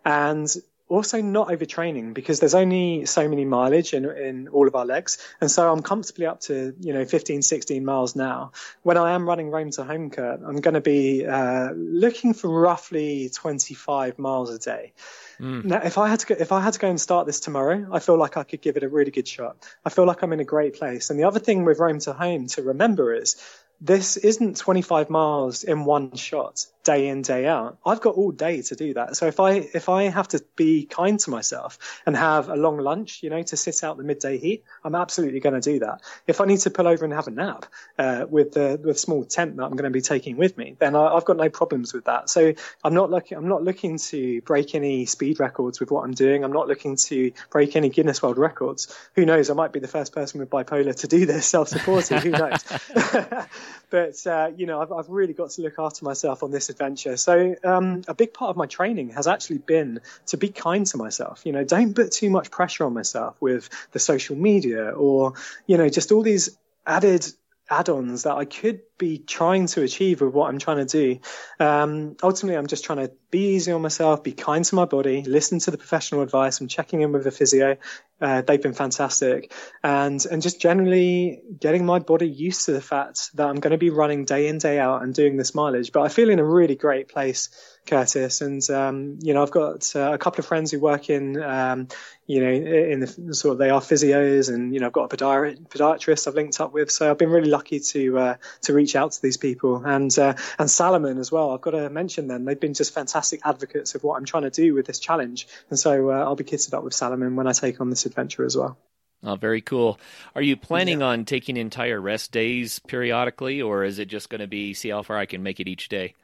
And also not overtraining because there's only so many mileage in, in all of our legs. And so I'm comfortably up to, you know, 15, 16 miles now. When I am running Rome to home, Kurt, I'm going to be uh, looking for roughly 25 miles a day. Mm. Now, if I had to go, if I had to go and start this tomorrow, I feel like I could give it a really good shot. I feel like I'm in a great place. And the other thing with Rome to home to remember is this isn't 25 miles in one shot day in day out. I've got all day to do that. So if i if i have to be kind to myself and have a long lunch you know to sit out the midday heat i'm absolutely going to do that. If i need to pull over and have a nap uh, with the with small tent that i'm going to be taking with me then I, have got no problems with that. So i'm not looking i'm not looking to break any speed records with what i'm doing. I'm not looking to break any guinness world records. Who knows? I might be the first person with bipolar to do this self-supported. Who knows? But uh, you know I've, I've really got to look after myself on this adventure. So um, a big part of my training has actually been to be kind to myself. You know, don't put too much pressure on myself with the social media or you know just all these added add-ons that I could be trying to achieve with what I'm trying to do. Um, ultimately, I'm just trying to be easy on myself, be kind to my body, listen to the professional advice. I'm checking in with the physio. Uh, they've been fantastic. And, and just generally getting my body used to the fact that I'm going to be running day in, day out and doing this mileage. But I feel in a really great place, Curtis. And, um, you know, I've got uh, a couple of friends who work in, um, you know, in the sort of, they are physios and, you know, I've got a podiatrist I've linked up with. So I've been really lucky to, uh, to reach out to these people and, uh, and Salomon as well. I've got to mention them. They've been just fantastic advocates of what I'm trying to do with this challenge. And so uh, I'll be kitted up with Salomon when I take on this adventure as well. Oh, very cool. Are you planning yeah. on taking entire rest days periodically, or is it just going to be see how far I can make it each day?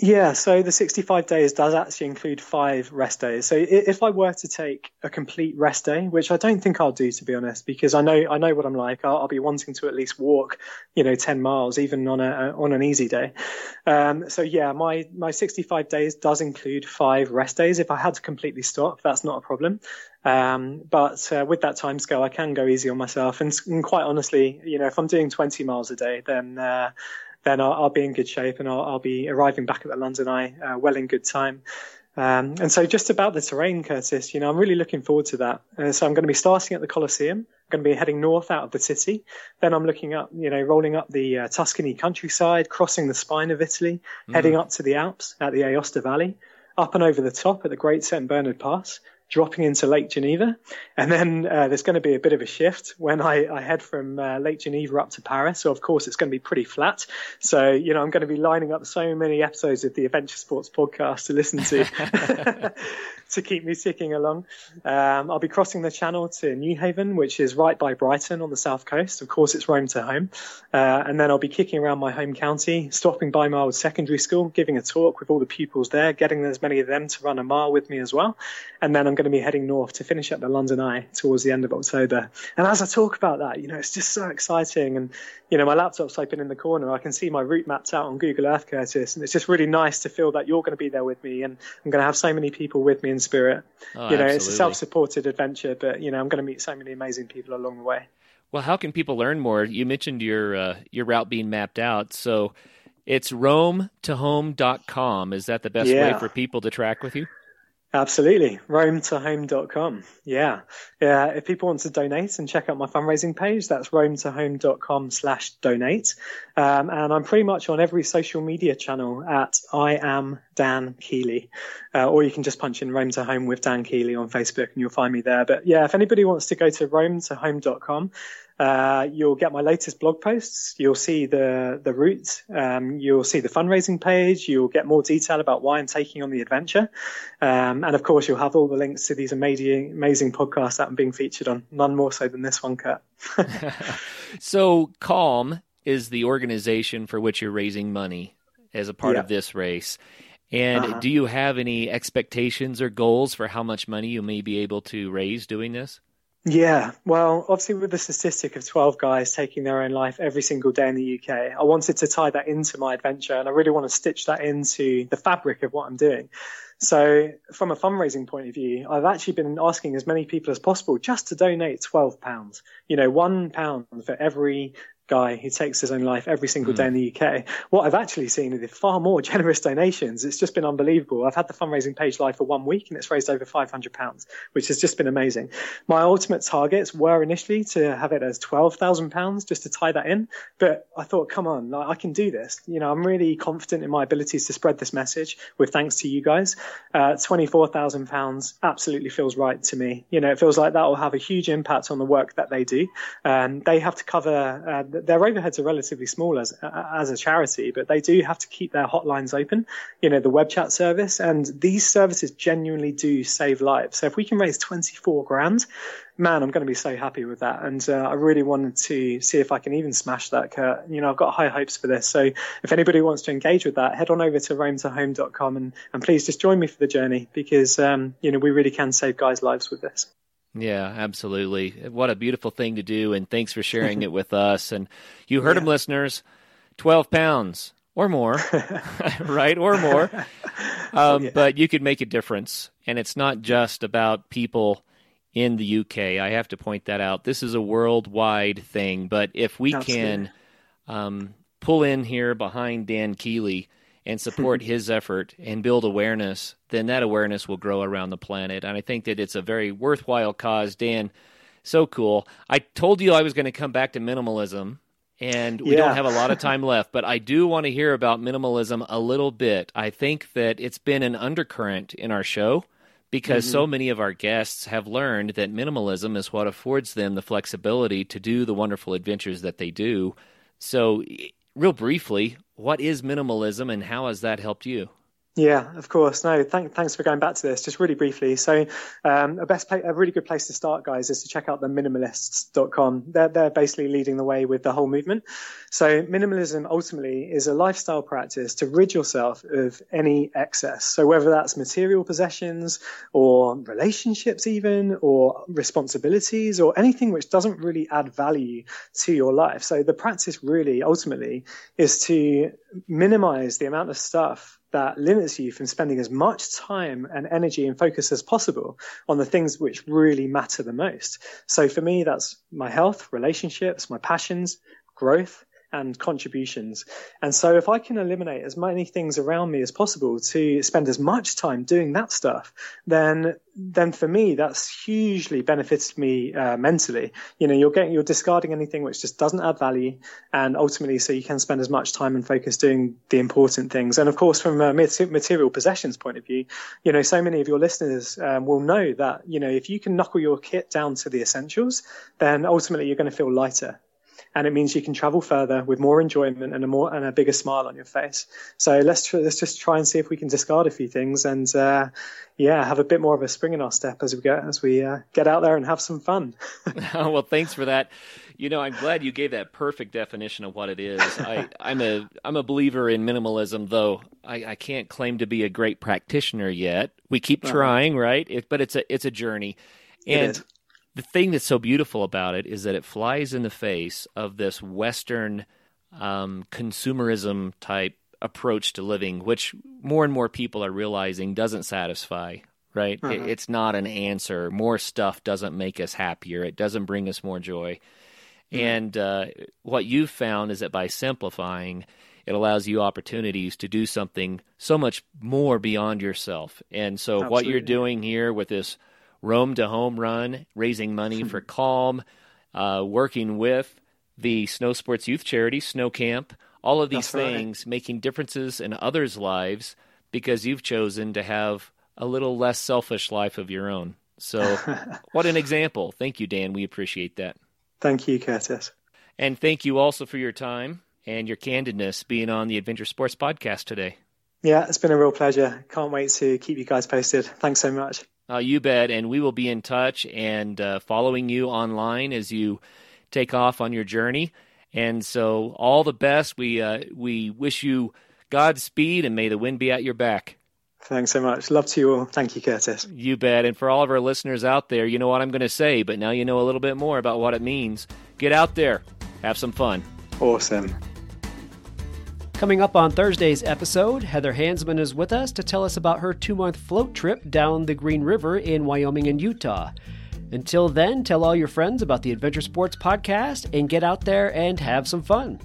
Yeah, so the 65 days does actually include five rest days. So if I were to take a complete rest day, which I don't think I'll do to be honest, because I know I know what I'm like. I'll, I'll be wanting to at least walk, you know, 10 miles even on a on an easy day. Um, so yeah, my my 65 days does include five rest days. If I had to completely stop, that's not a problem. Um, but uh, with that time scale, I can go easy on myself. And, and, quite honestly, you know, if I'm doing 20 miles a day, then uh, then I'll, I'll, be in good shape and I'll, I'll, be arriving back at the London Eye uh, well in good time. Um, and so just about the terrain, Curtis, you know, I'm really looking forward to that. Uh, so I'm going to be starting at the Colosseum. I'm going to be heading north out of the city. Then I'm looking up, you know, rolling up the uh, Tuscany countryside, crossing the spine of Italy, mm. heading up to the Alps at the Aosta Valley, up and over the top at the Great St. Bernard Pass, dropping into Lake Geneva. And then uh, there's going to be a bit of a shift when I, I head from uh, Lake Geneva up to Paris. So, of course, it's going to be pretty flat. So, you know, I'm going to be lining up so many episodes of the Adventure Sports podcast to listen to. to keep me ticking along. Um, I'll be crossing the channel to Newhaven, which is right by Brighton on the south coast. Of course, it's Rome to home. Uh, and then I'll be kicking around my home county, stopping by my old secondary school, giving a talk with all the pupils there, getting as many of them to run a mile with me as well. And then I'm going to be heading north to finish up the London Eye towards the end of October. And as I talk about that, you know, it's just so exciting. And, you know, my laptop's open in the corner. I can see my route mapped out on Google Earth, Curtis. And it's just really nice to feel that you're going to be there with me. And I'm going to have so many people with me in spirit. Oh, you know, absolutely. it's a self-supported adventure, but you know, I'm going to meet so many amazing people along the way. Well, how can people learn more? You mentioned your uh, your route being mapped out, so it's rome to home.com. Is that the best yeah. way for people to track with you? Absolutely. RomeToHome.com. Yeah. Yeah. If people want to donate and check out my fundraising page, that's RomeToHome.com slash donate. Um, and I'm pretty much on every social media channel at I am Dan Keeley. Uh, or you can just punch in Rome to Home with Dan Keeley on Facebook and you'll find me there. But yeah, if anybody wants to go to RomeToHome.com, uh, you'll get my latest blog posts. You'll see the the route. Um, you'll see the fundraising page. You'll get more detail about why I'm taking on the adventure, um, and of course, you'll have all the links to these amazing amazing podcasts that I'm being featured on. None more so than this one, Kurt. so, Calm is the organization for which you're raising money as a part yeah. of this race. And uh-huh. do you have any expectations or goals for how much money you may be able to raise doing this? Yeah, well, obviously, with the statistic of 12 guys taking their own life every single day in the UK, I wanted to tie that into my adventure and I really want to stitch that into the fabric of what I'm doing. So, from a fundraising point of view, I've actually been asking as many people as possible just to donate £12. You know, one pound for every guy who takes his own life every single day in the UK. What I've actually seen is far more generous donations. It's just been unbelievable. I've had the fundraising page live for one week and it's raised over £500, which has just been amazing. My ultimate targets were initially to have it as £12,000 just to tie that in. But I thought, come on, I can do this. You know, I'm really confident in my abilities to spread this message with thanks to you guys. Uh, £24,000 absolutely feels right to me. You know, it feels like that will have a huge impact on the work that they do. Um, they have to cover uh, their overheads are relatively small as as a charity, but they do have to keep their hotlines open. You know, the web chat service, and these services genuinely do save lives. So if we can raise 24 grand, man, I'm going to be so happy with that. And uh, I really wanted to see if I can even smash that, Kurt. You know, I've got high hopes for this. So if anybody wants to engage with that, head on over to rometohome.com and, and please just join me for the journey because, um, you know, we really can save guys' lives with this. Yeah, absolutely. What a beautiful thing to do, and thanks for sharing it with us. And you heard yeah. them, listeners. Twelve pounds or more, right? Or more. Um, yeah. But you could make a difference, and it's not just about people in the UK. I have to point that out. This is a worldwide thing. But if we Absolutely. can um, pull in here behind Dan Keeley and support his effort and build awareness, then that awareness will grow around the planet. And I think that it's a very worthwhile cause. Dan, so cool. I told you I was going to come back to minimalism, and we yeah. don't have a lot of time left, but I do want to hear about minimalism a little bit. I think that it's been an undercurrent in our show because mm-hmm. so many of our guests have learned that minimalism is what affords them the flexibility to do the wonderful adventures that they do. So, real briefly, what is minimalism and how has that helped you? Yeah, of course. No, thank, thanks for going back to this. Just really briefly. So, um, a best, a really good place to start, guys, is to check out the minimalists.com. They're, they're basically leading the way with the whole movement. So, minimalism ultimately is a lifestyle practice to rid yourself of any excess. So, whether that's material possessions or relationships, even, or responsibilities, or anything which doesn't really add value to your life. So, the practice really ultimately is to minimize the amount of stuff that limits you from spending as much time and energy and focus as possible on the things which really matter the most. So for me, that's my health, relationships, my passions, growth, and contributions. And so if I can eliminate as many things around me as possible to spend as much time doing that stuff, then then for me that's hugely benefited me uh, mentally. You know, you're getting you're discarding anything which just doesn't add value, and ultimately, so you can spend as much time and focus doing the important things. And of course, from a material possessions point of view, you know, so many of your listeners um, will know that you know if you can knuckle your kit down to the essentials, then ultimately you're going to feel lighter and it means you can travel further with more enjoyment and a more and a bigger smile on your face. So let's tr- let's just try and see if we can discard a few things and uh, yeah, have a bit more of a spring in our step as we get as we uh, get out there and have some fun. well, thanks for that. You know, I'm glad you gave that perfect definition of what it is. I, am a I'm a believer in minimalism, though I, I, can't claim to be a great practitioner yet. We keep uh-huh. trying, right? It, but it's a it's a journey, and the thing that's so beautiful about it is that it flies in the face of this Western um, consumerism type approach to living, which more and more people are realizing doesn't satisfy. Right? Uh-huh. It, it's not an answer. More stuff doesn't make us happier. It doesn't bring us more joy. Mm-hmm. And uh, what you've found is that by simplifying, it allows you opportunities to do something so much more beyond yourself. And so, Absolutely. what you're doing here with this Rome to Home Run, raising money for Calm, uh, working with the Snow Sports Youth Charity, Snow Camp, all of these That's things right. making differences in others' lives because you've chosen to have a little less selfish life of your own. So, what an example. Thank you, Dan. We appreciate that. Thank you, Curtis. And thank you also for your time and your candidness being on the Adventure Sports podcast today. Yeah, it's been a real pleasure. Can't wait to keep you guys posted. Thanks so much. Uh, you bet. And we will be in touch and uh, following you online as you take off on your journey. And so, all the best. We uh, we wish you Godspeed and may the wind be at your back. Thanks so much. Love to you all. Thank you, Curtis. You bet. And for all of our listeners out there, you know what I'm going to say, but now you know a little bit more about what it means. Get out there, have some fun. Awesome. Coming up on Thursday's episode, Heather Hansman is with us to tell us about her two month float trip down the Green River in Wyoming and Utah. Until then, tell all your friends about the Adventure Sports Podcast and get out there and have some fun.